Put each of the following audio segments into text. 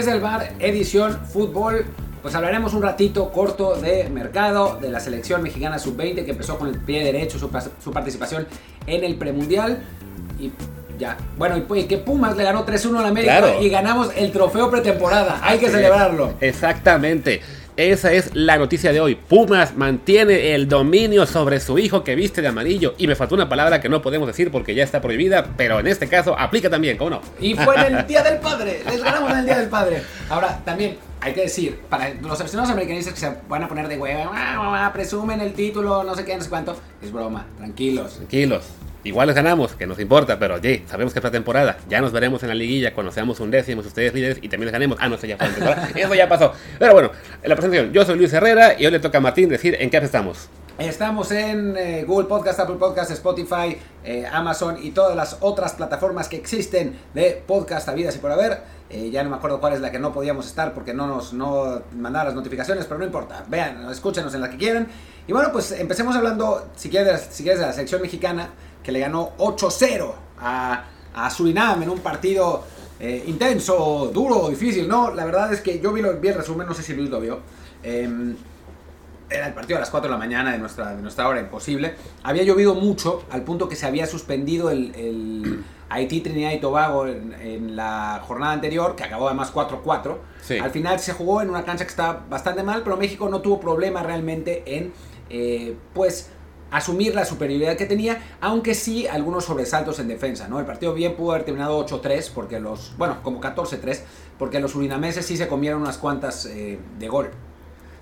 Desde el bar, edición fútbol, pues hablaremos un ratito corto de mercado, de la selección mexicana sub-20 que empezó con el pie derecho su, su participación en el premundial. Y ya. Bueno, y pues, que Pumas le ganó 3-1 a la América y ganamos el trofeo pretemporada. Hay que celebrarlo. Exactamente. Esa es la noticia de hoy. Pumas mantiene el dominio sobre su hijo que viste de amarillo. Y me faltó una palabra que no podemos decir porque ya está prohibida, pero en este caso aplica también, ¿cómo no? Y fue en el Día del Padre. Les ganamos en el Día del Padre. Ahora, también hay que decir, para los aficionados americanistas que se van a poner de hueva, presumen el título, no sé qué, no sé cuánto, es broma. Tranquilos. Tranquilos. Igual les ganamos, que nos importa, pero oye, sabemos que es la temporada. Ya nos veremos en la liguilla cuando seamos un décimo, ustedes líderes y también les ganemos. Ah, no, eso ya fue temporada. Eso ya pasó. Pero bueno, en la presentación, yo soy Luis Herrera y hoy le toca a Martín decir en qué estamos. Estamos en eh, Google Podcast, Apple Podcast, Spotify, eh, Amazon y todas las otras plataformas que existen de podcast a vidas y por haber. Eh, ya no me acuerdo cuál es la que no podíamos estar porque no nos no mandaban las notificaciones, pero no importa. Vean, escúchenos en la que quieran. Y bueno, pues empecemos hablando, si quieres, si quieres de la selección mexicana que le ganó 8-0 a, Surinam en un partido intenso, duro, difícil, ¿no? La verdad es que yo vi, el resumen, no sé si Luis lo vio. Era el partido a las 4 de la mañana de nuestra, de nuestra hora, imposible. Había llovido mucho, al punto que se había suspendido el, Haití, Trinidad y Tobago en, la jornada anterior, que acabó además 4-4. Al final se jugó en una cancha que estaba bastante mal, pero México no tuvo problema realmente en, eh, pues, asumir la superioridad que tenía, aunque sí algunos sobresaltos en defensa, ¿no? El partido bien pudo haber terminado 8-3, porque los, bueno, como 14-3, porque los urinameses sí se comieron unas cuantas eh, de gol.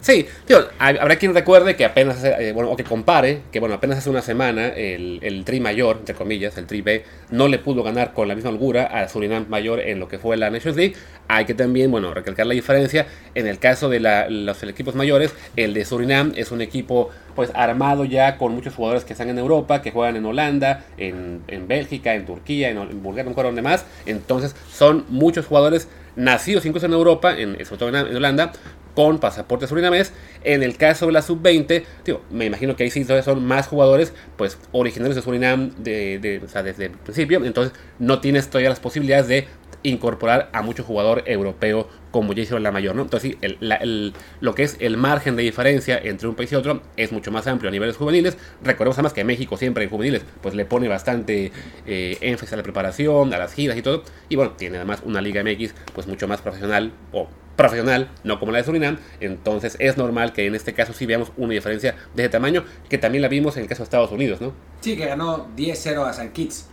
Sí, tío, habrá quien recuerde que apenas, eh, bueno, o que compare, que bueno, apenas hace una semana el, el, Tri Mayor, entre comillas, el Tri B, no le pudo ganar con la misma holgura a Surinam Mayor en lo que fue la Nations League. Hay que también, bueno, recalcar la diferencia. En el caso de los equipos mayores, el de Surinam es un equipo pues armado ya con muchos jugadores que están en Europa, que juegan en Holanda, en, en Bélgica, en Turquía, en, en Bulgaria, un de más. Entonces son muchos jugadores nacidos incluso en Europa, en, sobre todo en Holanda, con pasaporte surinamés. En el caso de la sub-20, me imagino que ahí sí son más jugadores pues originarios de Surinam de, o sea, desde el principio. Entonces no tienes todavía las posibilidades de incorporar a mucho jugador europeo como ya hicieron la mayor, ¿no? Entonces, el, lo que es el margen de diferencia entre un país y otro es mucho más amplio a niveles juveniles. Recordemos además que México siempre en juveniles pues le pone bastante eh, énfasis a la preparación, a las giras y todo. Y bueno, tiene además una Liga MX pues mucho más profesional o profesional, no como la de Surinam. Entonces es normal que en este caso sí veamos una diferencia de ese tamaño, que también la vimos en el caso de Estados Unidos, ¿no? Sí, que ganó 10-0 a San Kitts.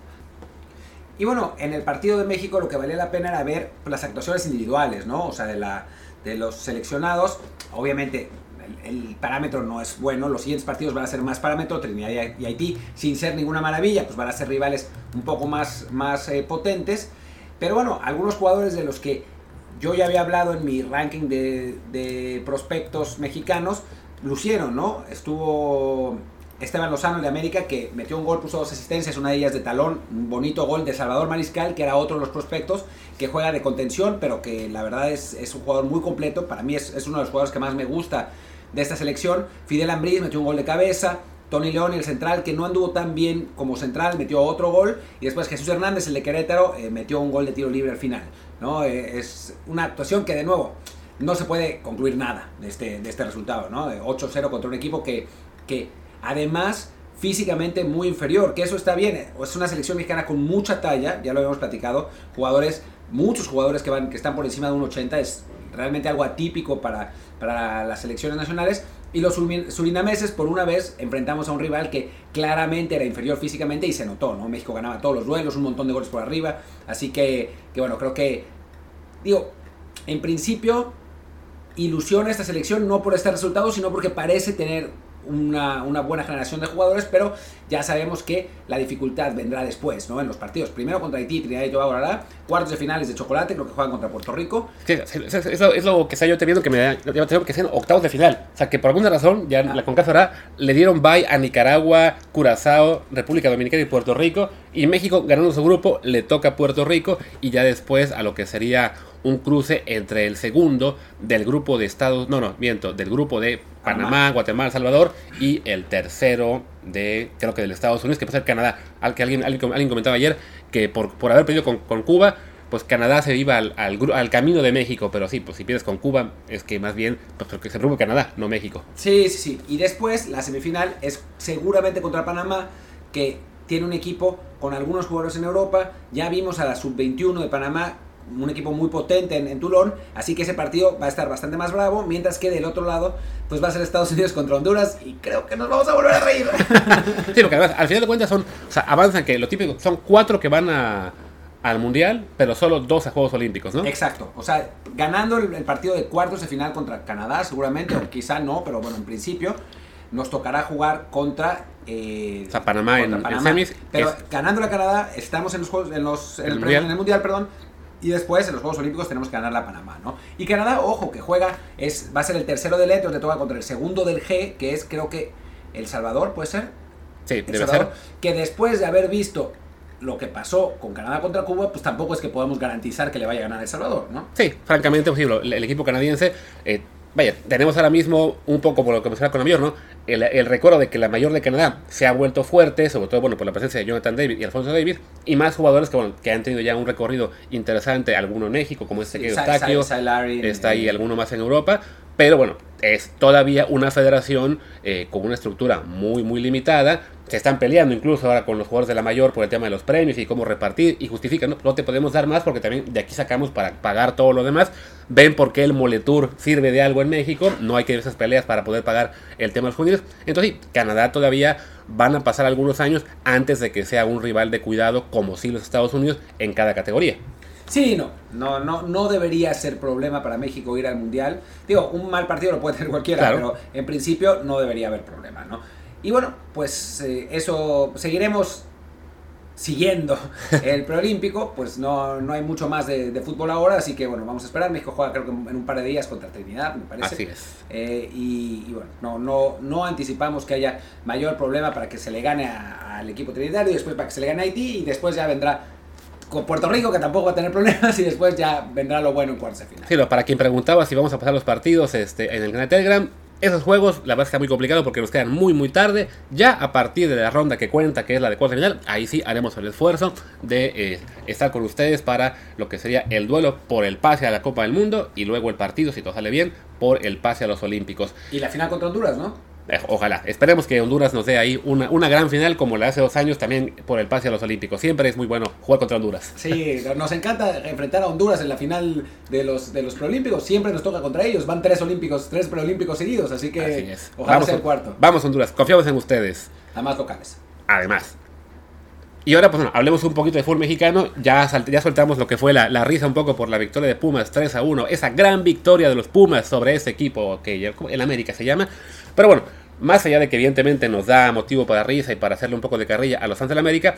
Y bueno, en el partido de México lo que valía la pena era ver las actuaciones individuales, ¿no? O sea, de, la, de los seleccionados. Obviamente el, parámetro no es bueno. Los siguientes partidos van a ser más parámetro. Trinidad y Haití, sin ser ninguna maravilla, pues van a ser rivales un poco más, más eh, potentes. Pero bueno, algunos jugadores de los que yo ya había hablado en mi ranking de, prospectos mexicanos, lucieron, ¿no? Estuvo Esteban Lozano de América que metió un gol, puso dos asistencias, una de ellas de talón, bonito gol de Salvador Mariscal, que era otro de los prospectos, que juega de contención, pero que la verdad es, es un jugador muy completo, para mí es, es, uno de los jugadores que más me gusta de esta selección. Fidel Ambriz metió un gol de cabeza, Tony León, el central, que no anduvo tan bien como central, metió otro gol, y después Jesús Hernández, el de Querétaro, eh, metió un gol de tiro libre al final. ¿No? Eh, es una actuación que de nuevo no se puede concluir nada de este, de este resultado, ¿no? 8-0 contra un equipo que, que además físicamente muy inferior, que eso está bien, es una selección mexicana con mucha talla, ya lo habíamos platicado, jugadores, muchos jugadores que, van, que están por encima de un 80, es realmente algo atípico para, para las selecciones nacionales, y los surinameses, por una vez, enfrentamos a un rival que claramente era inferior físicamente y se notó, ¿no? México ganaba todos los duelos, un montón de goles por arriba. Así que, que bueno, creo que, digo, en principio, ilusiona esta selección no por este resultado, sino porque parece tener una, buena generación de jugadores, pero ya sabemos que la dificultad vendrá después, ¿no? En los partidos. Primero contra Haití, Trinidad y Tobago, cuartos de finales de chocolate, creo que juegan contra Puerto Rico. es, lo, que está yo teniendo que me da, que sean octavos de final. O sea, que por alguna razón, ya la CONCACAF ahora le dieron bye a Nicaragua, Curazao, República Dominicana y Puerto Rico. Y México, ganando su grupo, le toca a Puerto Rico y ya después a lo que sería un cruce entre el segundo del grupo de Estados, no, no, miento, del grupo de Panamá, Guatemala, Salvador y el tercero de, creo que del Estados Unidos, que puede ser Canadá. Al que alguien, alguien, comentaba ayer que por, por haber perdido con, Cuba, pues Canadá se iba al, al, camino de México, pero sí, pues si pierdes con Cuba, es que más bien, pues que se preocupe Canadá, no México. Sí, sí, sí. Y después la semifinal es seguramente contra Panamá, que tiene un equipo con algunos jugadores en Europa. Ya vimos a la sub-21 de Panamá un equipo muy potente en, en, Toulon, así que ese partido va a estar bastante más bravo, mientras que del otro lado, pues va a ser Estados Unidos contra Honduras y creo que nos vamos a volver a reír. sí, porque además, al final de cuentas son, o sea, avanzan que lo típico, son cuatro que van a, al Mundial, pero solo dos a Juegos Olímpicos, ¿no? Exacto, o sea, ganando el, partido de cuartos de final contra Canadá, seguramente, o quizá no, pero bueno, en principio, nos tocará jugar contra eh, o sea, Panamá, en, semis. Pero ganando la Canadá, estamos en los juegos, en los, en el, en el mundial, perdón, y después en los Juegos Olímpicos tenemos que ganar la Panamá, ¿no? Y Canadá, ojo, que juega, es, va a ser el tercero del E, entonces le toca contra el segundo del G, que es creo que El Salvador, ¿puede ser? Sí, debe ser. Que después de haber visto lo que pasó con Canadá contra Cuba, pues tampoco es que podamos garantizar que le vaya a ganar El Salvador, ¿no? Sí, francamente, el, el equipo canadiense eh, vaya, tenemos ahora mismo un poco por lo que mencionaba con la mayor, ¿no? El, recuerdo de que la mayor de Canadá se ha vuelto fuerte, sobre todo bueno por la presencia de Jonathan David y Alfonso David, y más jugadores que, bueno, que han tenido ya un recorrido interesante, alguno en México, como este que Eustaquio, está ahí alguno más en Europa, pero bueno, es todavía una federación eh, con una estructura muy, muy limitada. Se están peleando incluso ahora con los jugadores de la mayor por el tema de los premios y cómo repartir. Y justifican, no, no te podemos dar más porque también de aquí sacamos para pagar todo lo demás. Ven por qué el Moletour sirve de algo en México. No hay que ver esas peleas para poder pagar el tema de los judíos. Entonces, sí, Canadá todavía van a pasar algunos años antes de que sea un rival de cuidado como sí los Estados Unidos en cada categoría. Sí, no, no, no, no debería ser problema para México ir al Mundial. Digo, un mal partido lo puede tener cualquiera, pero en principio no debería haber problema, ¿no? Y bueno, pues eh, eso seguiremos siguiendo el preolímpico, pues no, no hay mucho más de, fútbol ahora, así que bueno, vamos a esperar. México juega creo que en un par de días contra Trinidad, me parece. Así es. Eh, y, bueno, no, no, no anticipamos que haya mayor problema para que se le gane al equipo trinitario, y después para que se le gane a Haití, y después ya vendrá con Puerto Rico, que tampoco va a tener problemas, y después ya vendrá lo bueno en cuartos de final. Sí, para quien preguntaba si vamos a pasar los partidos este, en el canal Telegram, esos juegos, la verdad está muy complicado porque nos quedan muy muy tarde. Ya a partir de la ronda que cuenta, que es la de cuartos de final, ahí sí haremos el esfuerzo de eh, estar con ustedes para lo que sería el duelo por el pase a la Copa del Mundo y luego el partido, si todo sale bien, por el pase a los Olímpicos. Y la final contra Honduras, ¿no? Eh, ojalá. Esperemos que Honduras nos dé ahí una, una gran final como la hace dos años también por el pase a los Olímpicos. Siempre es muy bueno jugar contra Honduras. Sí, nos encanta enfrentar a Honduras en la final de los, de los preolímpicos. Siempre nos toca contra ellos. Van tres olímpicos, tres preolímpicos seguidos. Así que ojalá vamos, sea el cuarto. Vamos Honduras, confiamos en ustedes. Además locales. Además. Y ahora, pues bueno, hablemos un poquito de fútbol mexicano. Ya, ya soltamos lo que fue la, la, risa un poco por la victoria de Pumas 3 a 1. Esa gran victoria de los Pumas sobre ese equipo que el América se llama. Pero bueno, más allá de que evidentemente nos da motivo para risa y para hacerle un poco de carrilla a los fans de la América,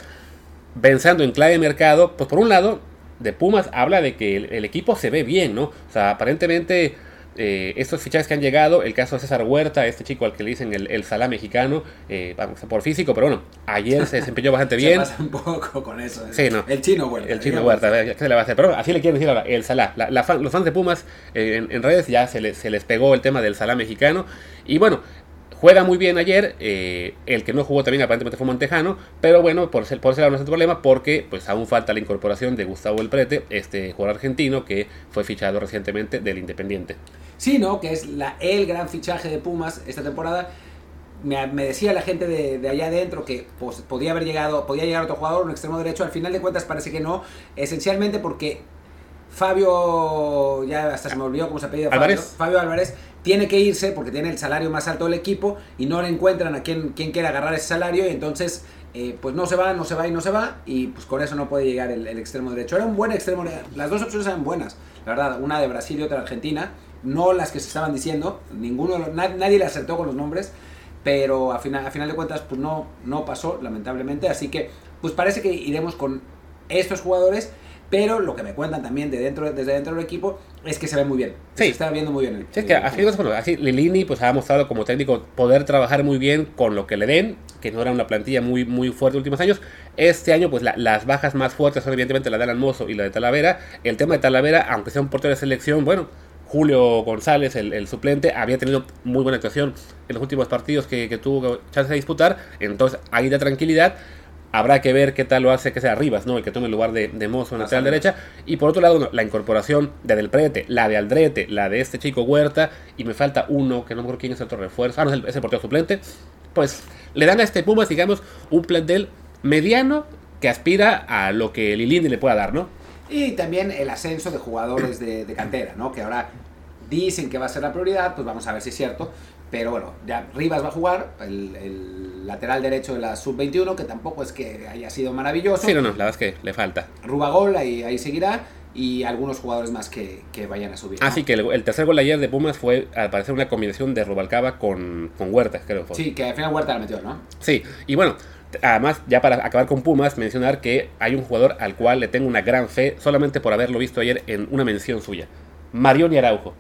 pensando en clave de mercado, pues por un lado, de Pumas habla de que el, equipo se ve bien, ¿no? O sea, aparentemente eh, estos fichajes que han llegado, el caso de César Huerta, este chico al que le dicen el, el Salá mexicano, eh, vamos, por físico, pero bueno, ayer se desempeñó bastante bien. Se pasa un poco con eso. ¿eh? Sí, no. El chino Huerta. El chino Huerta, ¿qué se le va a hacer? Pero así le quieren decir ahora, el Salá. los fans de Pumas en, en, redes ya se les, se les pegó el tema del Salá mexicano. Y bueno, Juega muy bien ayer, eh, el que no jugó también aparentemente fue Montejano, pero bueno, por, ser, por ese lado no es el problema porque pues aún falta la incorporación de Gustavo El Prete, este jugador argentino que fue fichado recientemente del Independiente. Sí, ¿no? Que es la, el gran fichaje de Pumas esta temporada. Me, me decía la gente de, de, allá adentro que pues, podía haber llegado, podía llegar otro jugador, un extremo derecho, al final de cuentas parece que no, esencialmente porque Fabio, ya hasta se me olvidó cómo se apellida Fabio, Fabio Álvarez, tiene que irse porque tiene el salario más alto del equipo y no le encuentran a quien, quien quiera agarrar ese salario y entonces eh, pues no se va, no se va y no se va y pues con eso no puede llegar el, extremo derecho. Era un buen extremo, las dos opciones eran buenas, la verdad, una de Brasil y otra de Argentina, no las que se estaban diciendo, ninguno, nadie, nadie le acertó con los nombres, pero a final, a final de cuentas pues no, no pasó lamentablemente, así que pues parece que iremos con estos jugadores pero lo que me cuentan también de dentro, desde dentro del equipo es que se ve muy bien. Sí. Se está viendo muy bien. El, sí, es que así, bueno, así Lilini pues ha mostrado como técnico poder trabajar muy bien con lo que le den, que no era una plantilla muy, muy fuerte en últimos años. Este año pues la, las bajas más fuertes son evidentemente la de Alan Mozo y la de Talavera. El tema de Talavera, aunque sea un portero de selección, bueno, Julio González, el, el, suplente, había tenido muy buena actuación en los últimos partidos que, que tuvo chance de disputar. Entonces ahí da tranquilidad Habrá que ver qué tal lo hace que sea Rivas, ¿no? El que tome el lugar de, de Mozo en lateral derecha. Y por otro lado, la incorporación de Del Prete, la de Aldrete, la de este chico Huerta, y me falta uno, que no me acuerdo quién es el otro refuerzo. Ah, no, es el, es el portero suplente. Pues le dan a este Pumas, digamos, un plantel mediano que aspira a lo que Lilini le pueda dar, ¿no? Y también el ascenso de jugadores de, de cantera, ¿no? Que ahora dicen que va a ser la prioridad, pues vamos a ver si es cierto. Pero bueno, ya Rivas va a jugar, el, el lateral derecho de la sub-21, que tampoco es que haya sido maravilloso. Sí, no, no, la verdad es que le falta. Rubagol, ahí, ahí seguirá. Y algunos jugadores más que, que vayan a subir. ¿no? Así que el, el tercer gol ayer de Pumas fue, al parecer, una combinación de Rubalcaba con, con Huerta, creo que fue. Sí, que al final Huerta la metió, ¿no? Sí, y bueno, además, ya para acabar con Pumas, mencionar que hay un jugador al cual le tengo una gran fe solamente por haberlo visto ayer en una mención suya. Marioni Araujo.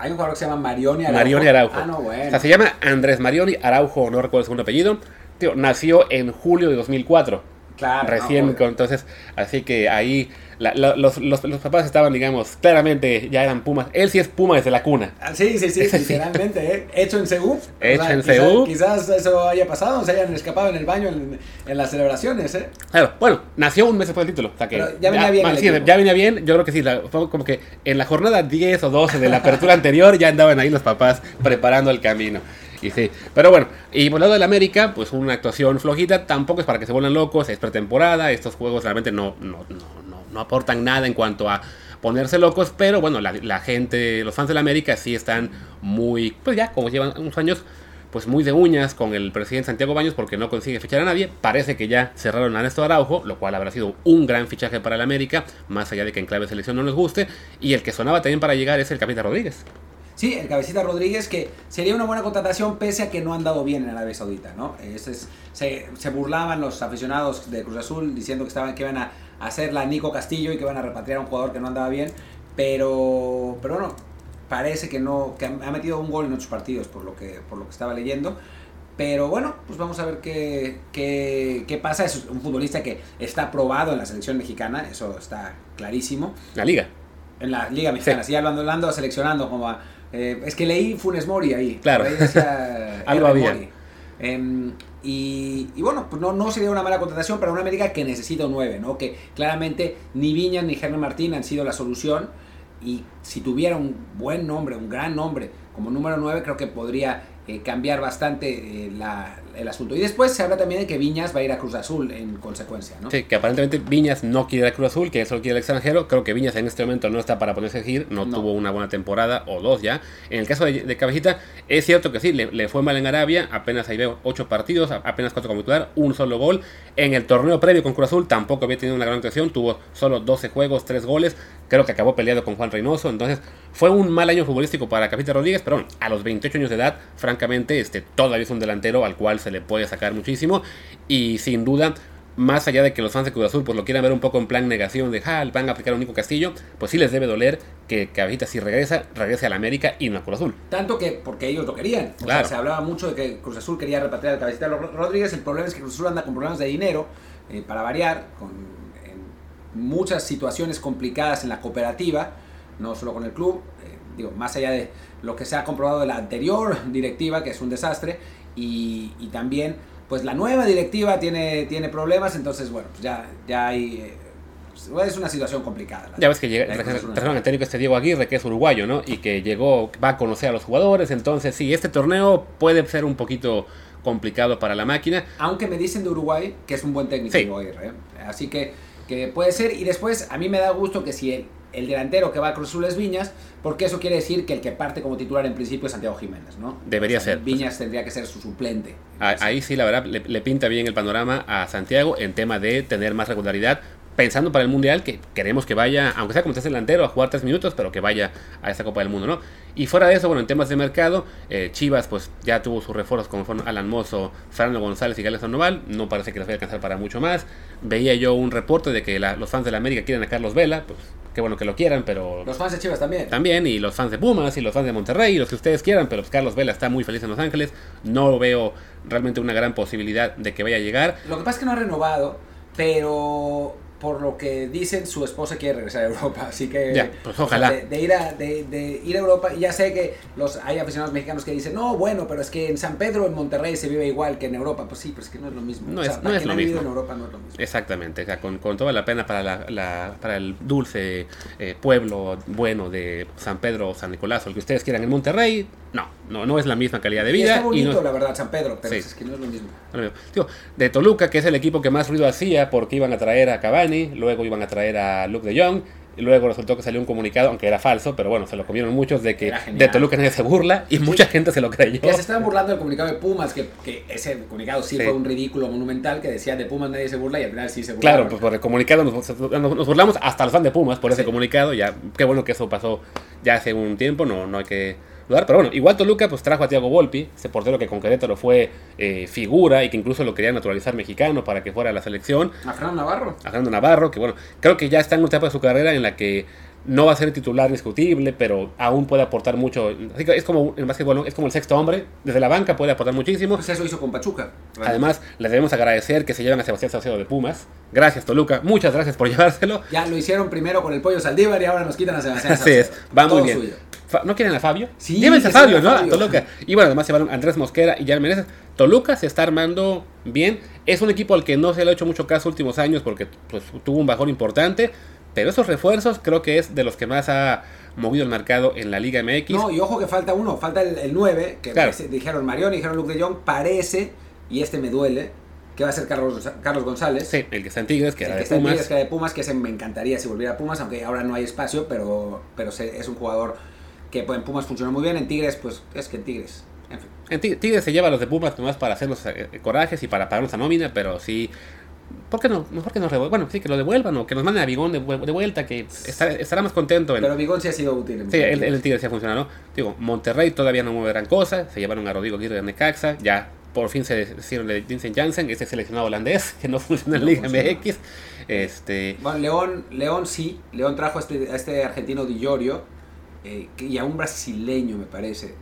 Hay un jugador que se llama Marioni Araujo. Marioni Araujo. Ah, no, bueno. O sea, se llama Andrés Marioni Araujo, no recuerdo el segundo apellido. Tío, nació en julio de 2004. Claro, Recién, no, con- entonces, así que ahí la- la- los, los- los papás estaban, digamos, claramente ya eran Pumas. Él sí es Puma desde la cuna. Ah, Sí, sí, sí, literalmente, ¿eh? Hecho en Seúl. Hecho en quizás, Seúl. Quizás eso haya pasado, se hayan escapado en el baño en, en las celebraciones, ¿eh? Claro, bueno, nació un mes después del título. O sea que Pero ya venía bien sí, ya venía bien. Yo creo que sí. la- fue como que en la jornada 10 o 12 de la apertura anterior ya andaban ahí los papás preparando el camino. Y sí, pero bueno, y por el lado del América, pues una actuación flojita, tampoco es para que se vuelvan locos, es pretemporada, estos juegos realmente no, no, no, no, no aportan nada en cuanto a ponerse locos, pero bueno, la, gente, los fans del América sí están muy, pues ya, como llevan unos años, pues muy de uñas con el presidente Santiago Baños porque no consigue fichar a nadie. Parece que ya cerraron a Néstor Araujo, lo cual habrá sido un gran fichaje para el América, más allá de que en clave selección no les guste. Y el que sonaba también para llegar es el Capitán Rodríguez. Sí, el Cabecita Rodríguez, que sería una buena contratación pese a que no han dado bien en Arabia Saudita, ¿no? Ese es- se, se burlaban los aficionados de Cruz Azul diciendo que, estaban, que iban a hacer la Nico Castillo y que iban a repatriar a un jugador que no andaba bien, pero, pero bueno, parece que no, que ha metido un gol en ocho partidos por lo que, por lo que estaba leyendo. Pero bueno, pues vamos a ver qué, qué, qué pasa. Es un futbolista que está probado en la selección mexicana, eso está clarísimo La liga. en la Liga Mexicana, Sí. sí, hablando, hablando, seleccionando como a- eh, es que leí Funes Mori ahí. Claro. Ahí decía Algo había. Mori. Em, y, y bueno, pues no, no sería una mala contratación para una América que necesita un 9, ¿no? Que claramente ni Viñas ni Germán Martín han sido la solución. Y si tuviera un buen nombre, un gran nombre como número 9, creo que podría eh, cambiar bastante eh, la- el asunto. Y después se habla también de que Viñas va a ir a Cruz Azul en consecuencia, ¿no? Sí, que aparentemente Viñas no quiere ir a Cruz Azul, que solo quiere el extranjero. Creo que Viñas en este momento no está para ponerse a elegir, no, No. tuvo una buena temporada o dos ya. En el caso de, de Cabecita, es cierto que sí, le, le fue mal en Arabia, apenas ahí veo ocho partidos, a- apenas cuatro como titular, un solo gol. En el torneo previo con Cruz Azul tampoco había tenido una gran actuación, tuvo solo 12 juegos, 3 goles. Creo que acabó peleado con Juan Reynoso, entonces fue un mal año futbolístico para Capita Rodríguez, pero a los 28 años de edad, francamente, este, todavía es un delantero al cual se le puede sacar muchísimo y sin duda más allá de que los fans de Cruz Azul pues lo quieran ver un poco en plan negación de ah, van a aplicar a un Nico Castillo, pues sí les debe doler que Cabecita si regresa, regrese a la América y no a Cruz Azul. Tanto que porque ellos lo querían. O Claro. sea, se hablaba mucho de que Cruz Azul quería repatriar al cabecita Ro- Rodríguez. El problema es que Cruz Azul anda con problemas de dinero, eh, para variar, con muchas situaciones complicadas en la cooperativa, no solo con el club. eh, digo, más allá de lo que se ha comprobado de la anterior directiva, que es un desastre, y, y también, pues la nueva directiva tiene, tiene problemas, entonces, bueno, pues ya, ya hay. eh, pues, es una situación complicada. la- Ya ves que llega, trajeron al técnico este Diego Aguirre, que es uruguayo, ¿no? Y que llegó, va a conocer a los jugadores, entonces sí, este torneo puede ser un poquito complicado para la máquina. Aunque me dicen de Uruguay que es un buen técnico Sí. Diego Aguirre, ¿eh? Así que, que puede ser. Y después, a mí me da gusto que si el, el delantero que va a Cruz Azul es Viñas, porque eso quiere decir que el que parte como titular en principio es Santiago Jiménez, ¿no? Debería ser. Viñas tendría que ser su suplente. Ahí sí, la verdad, le, le pinta bien el panorama a Santiago en tema de tener más regularidad. Pensando para el Mundial, que queremos que vaya, aunque sea como tercer delantero, a jugar tres minutos, pero que vaya a esta Copa del Mundo, ¿no? Y fuera de eso, bueno, en temas de mercado, eh, Chivas, pues ya tuvo sus refuerzos como fueron Alan Mozo, Fernando González y Gales Sandoval. No parece que les vaya a alcanzar para mucho más. Veía yo un reporte de que la- los fans de la América quieren a Carlos Vela, pues qué bueno que lo quieran, pero Los fans de Chivas también. también, y los fans de Pumas, y los fans de Monterrey, y los que ustedes quieran, pero pues Carlos Vela está muy feliz en Los Ángeles. No veo realmente una gran posibilidad de que vaya a llegar. Lo que pasa es que no ha renovado, pero por lo que dicen, su esposa quiere regresar a Europa, así que Ya, pues ojalá. de, de ir a, de, de ir a Europa, y ya sé que los hay aficionados mexicanos que dicen, no, bueno, pero es que en San Pedro, en Monterrey se vive igual que en Europa, pues sí, pero es que no es lo mismo. No O sea, es- no es lo mismo. en Europa no es lo mismo. Exactamente, o sea, con, con toda la pena para, la, la- para el dulce eh, pueblo bueno de San Pedro o San Nicolás o el que ustedes quieran en Monterrey, no, no, no es la misma calidad de Y vida. está bonito, no- la verdad, San Pedro, pero Sí. es que no es lo mismo. Digo, de Toluca, que es el equipo que más ruido hacía porque iban a traer a Cavani, luego iban a traer a Luke de Jong, y luego resultó que salió un comunicado, aunque era falso, pero bueno, se lo comieron muchos de que de Toluca nadie se burla y mucha gente se lo creyó. Que se estaban burlando del comunicado de Pumas, que, que ese comunicado sí, Sí. fue un ridículo monumental, que decía de Pumas nadie se burla y al final sí se burlaron. Claro, pues por el comunicado nos, nos- burlamos hasta los fans de Pumas por ese Sí. comunicado. Ya, qué bueno que eso pasó ya hace un tiempo, no, no hay que Pero bueno, igual Toluca pues trajo a Thiago Volpi, ese portero que con Querétaro fue eh, figura y que incluso lo quería naturalizar mexicano para que fuera a la selección. A Fernando Navarro. A Fernando Navarro, que bueno, creo que ya está en una etapa de su carrera en la que no va a ser titular indiscutible, pero aún puede aportar mucho. Así que es como el básquetbol, ¿no? es como el sexto hombre, desde la banca puede aportar muchísimo. Pues eso hizo con Pachuca. Además, les debemos agradecer que se llevan a Sebastián Saucedo de Pumas. Gracias, Toluca. Muchas gracias por llevárselo. Ya lo hicieron primero con el pollo Saldívar y ahora nos quitan a Sebastián Así es, Saucedo. va muy bien. suyo. ¿No quieren a Fabio? Sí, Llévense a que se Fabio, ¿no? a Fabio. Toluca. Y bueno, además llevaron a Andrés Mosquera y Jan Meneses. Toluca se está armando bien. Es un equipo al que no se le ha hecho mucho caso últimos años porque pues, tuvo un bajón importante. Pero esos refuerzos creo que es de los que más ha movido el mercado en la Liga MX. No, y ojo que falta uno, falta el, el 9, que Claro. parece- dijeron Marioni, dijeron Luke de Jong, parece, y este me duele, que va a ser Carlos, Carlos González. Sí, el que está en Tigres, que El era que de está en Pumas. Tigres, que era de Pumas, que ese me encantaría si volviera a Pumas, aunque ahora no hay espacio, pero, pero se- es un jugador que pues, en Pumas funcionó muy bien, en Tigres, pues es que en Tigres, en fin. En Tig- Tigres se lleva a los de Pumas nomás para hacer los eh, corajes y para pagarnos a nómina, pero sí. ¿Por qué no? Mejor que nos revuelvan. Bueno, sí, que lo devuelvan o que nos manden a Bigón de, vu- de vuelta, que estará, estará más contento. En, Pero Bigón sí ha sido útil. sí, el, el Tigres sí ha funcionado. Digo, Monterrey todavía no mueve gran cosa. Se llevaron a Rodrigo Aguirre de Necaxa. Ya por fin se deshicieron de Vincent Janssen, ese seleccionado holandés que no funciona en No Liga funciona. MX. Este, Bueno, León, León sí, León trajo a este, a este argentino eh, que- y a un brasileño me parece.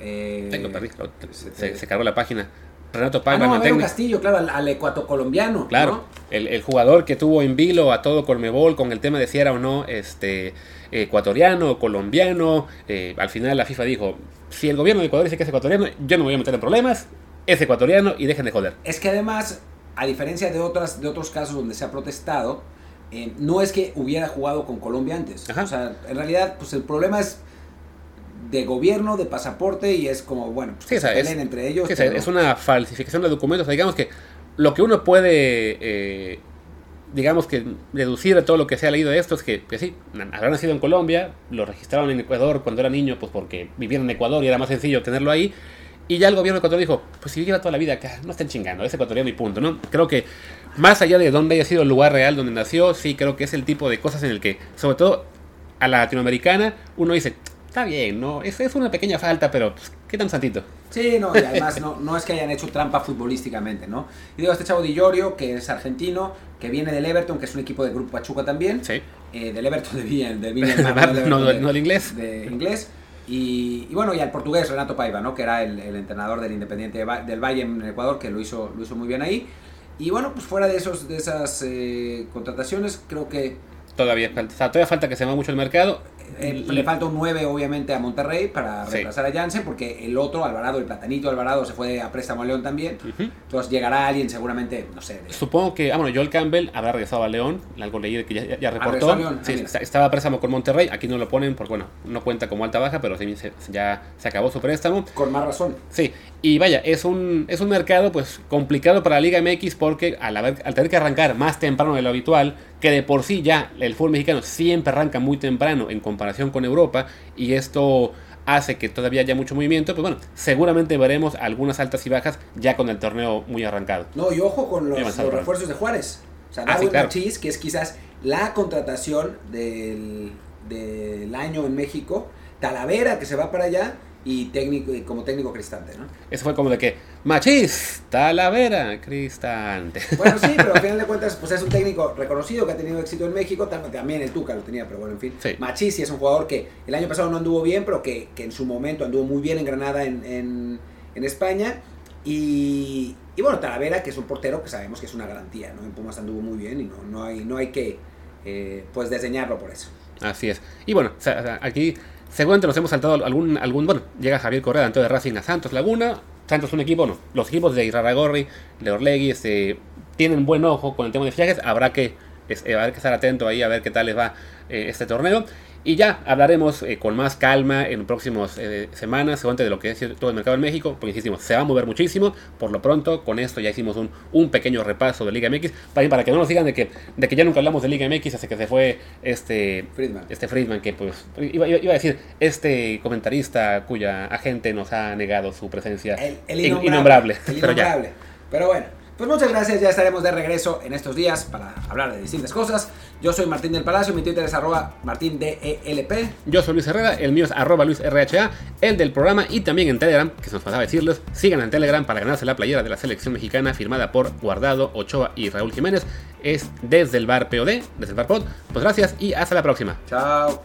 Eh, tengo perdí, se- se, se cargó la página. Renato Ah, Paiva, no, el a Vero. Castillo, claro, al, al ecuatocolombiano. Claro, ¿no? el, el jugador que tuvo en vilo a todo Colmebol con el tema de si era o no este, ecuatoriano, colombiano. eh, al final la FIFA dijo, si el gobierno de Ecuador dice que es ecuatoriano, yo no me voy a meter en problemas, es ecuatoriano y dejen de joder. Es que además, a diferencia de, otras, de otros casos donde se ha protestado, eh, no es que hubiera jugado con Colombia antes. Ajá. O sea, en realidad, pues el problema es de gobierno, de pasaporte, y es como, bueno, pues Sí, que se es- entre ellos. Sí, pero- es una falsificación de documentos. O sea, digamos que lo que uno puede, eh, digamos que deducir de todo lo que se ha leído de esto es que, que sí, na- habrá nacido en Colombia, lo registraron en Ecuador cuando era niño, pues porque vivieron en Ecuador y era más sencillo tenerlo ahí. Y ya el gobierno ecuatoriano dijo, pues si lleva toda la vida acá, no estén chingando, es ecuatoriano y punto, ¿no? Creo que más allá de dónde haya sido el lugar real donde nació, sí creo que es el tipo de cosas en el que, sobre todo a la latinoamericana, uno dice, está bien, ¿no? Es, es una pequeña falta, pero pues, ¿qué tan santito? Sí, no, y además no, no es que hayan hecho trampa futbolísticamente, ¿no? Y digo, este chavo Di Llorio, que es argentino, que viene del Everton, que es un equipo de Grupo Pachuca también, Sí. eh, del Everton de Viña, del Viña no, del no, de- no el inglés. de inglés. Y, bueno, y al portugués Renato Paiva, ¿no? Que era el, entrenador del Independiente del Valle en Ecuador, que lo hizo, lo hizo muy bien ahí. Y bueno, pues fuera de, esos, de esas eh, contrataciones, creo que Todavía falta, todavía falta que se mueva mucho el mercado. Eh, le falta un 9 obviamente a Monterrey para Sí. reemplazar a Jansen, porque el otro, Alvarado, el platanito Alvarado, se fue a préstamo a León también. Ujú. Entonces llegará alguien seguramente, no sé, de- Supongo que, ah, bueno, Joel Campbell habrá regresado a León, algo leí de que ya, ya- regresó reportó. a León, ah, Sí, está- estaba a préstamo con Monterrey, aquí no lo ponen porque, bueno, no cuenta como alta baja, pero sí se- ya se acabó su préstamo. con más razón. Sí, y vaya, es un, es un mercado pues complicado para la Liga MX porque al, haber- al tener que arrancar más temprano de lo habitual, que de por sí ya el fútbol mexicano siempre arranca muy temprano en comparación con Europa, y esto hace que todavía haya mucho movimiento, pues bueno, seguramente veremos algunas altas y bajas ya con el torneo muy arrancado. No, y ojo con los, refuerzos de Juárez. O sea, Ah, sí, Darwin claro. Machís, que es quizás la contratación del, del año en México. Talavera, que se va para allá. Y técnico, y como técnico cristante, ¿no? Eso fue como de que, machis, talavera, cristante. Bueno, sí, pero al final de cuentas, pues es un técnico reconocido que ha tenido éxito en México. tam- También el Tuca lo tenía, pero bueno, en fin. Sí. Machís sí es un jugador que el año pasado no anduvo bien, pero que, que en su momento anduvo muy bien en Granada, en, en, en España. Y, y bueno, Talavera, que es un portero que sabemos que es una garantía, ¿no? En Pumas anduvo muy bien y no, no, hay, no hay que eh, pues desdeñarlo por eso. Así es. Y bueno, aquí seguramente nos hemos saltado algún, algún bueno, llega Javier Correa, tanto de Racing a Santos Laguna. Santos es un equipo, no, los equipos de Iraragorri, de Orlegui, este, tienen buen ojo con el tema de fichajes. Habrá que, es, habrá que estar atento ahí a ver qué tal les va eh, este torneo. Y ya hablaremos eh, con más calma en próximas eh, semanas, seguramente de lo que es todo el mercado en México, porque insistimos, se va a mover muchísimo. Por lo pronto, con esto ya hicimos un, un pequeño repaso de Liga MX, para, para que no nos digan de que, de que ya nunca hablamos de Liga MX hasta que se fue este Friedman. este Friedman, que pues iba, iba- iba a decir, este comentarista cuya agente nos ha negado su presencia El, el in- innombrable. innombrable. El Pero ya. innombrable. Pero bueno, pues muchas gracias. Ya estaremos de regreso en estos días para hablar de distintas cosas. Yo soy Martín del Palacio. Mi Twitter es arroba martindelp. Yo soy Luis Herrera, el mío es arroba luisrha, el del programa y también en Telegram, que se nos pasaba decirles, sigan en Telegram para ganarse la playera de la selección mexicana firmada por Guardado, Ochoa y Raúl Jiménez. Es desde el bar POD, desde el bar POD. Pues gracias y hasta la próxima. Chao.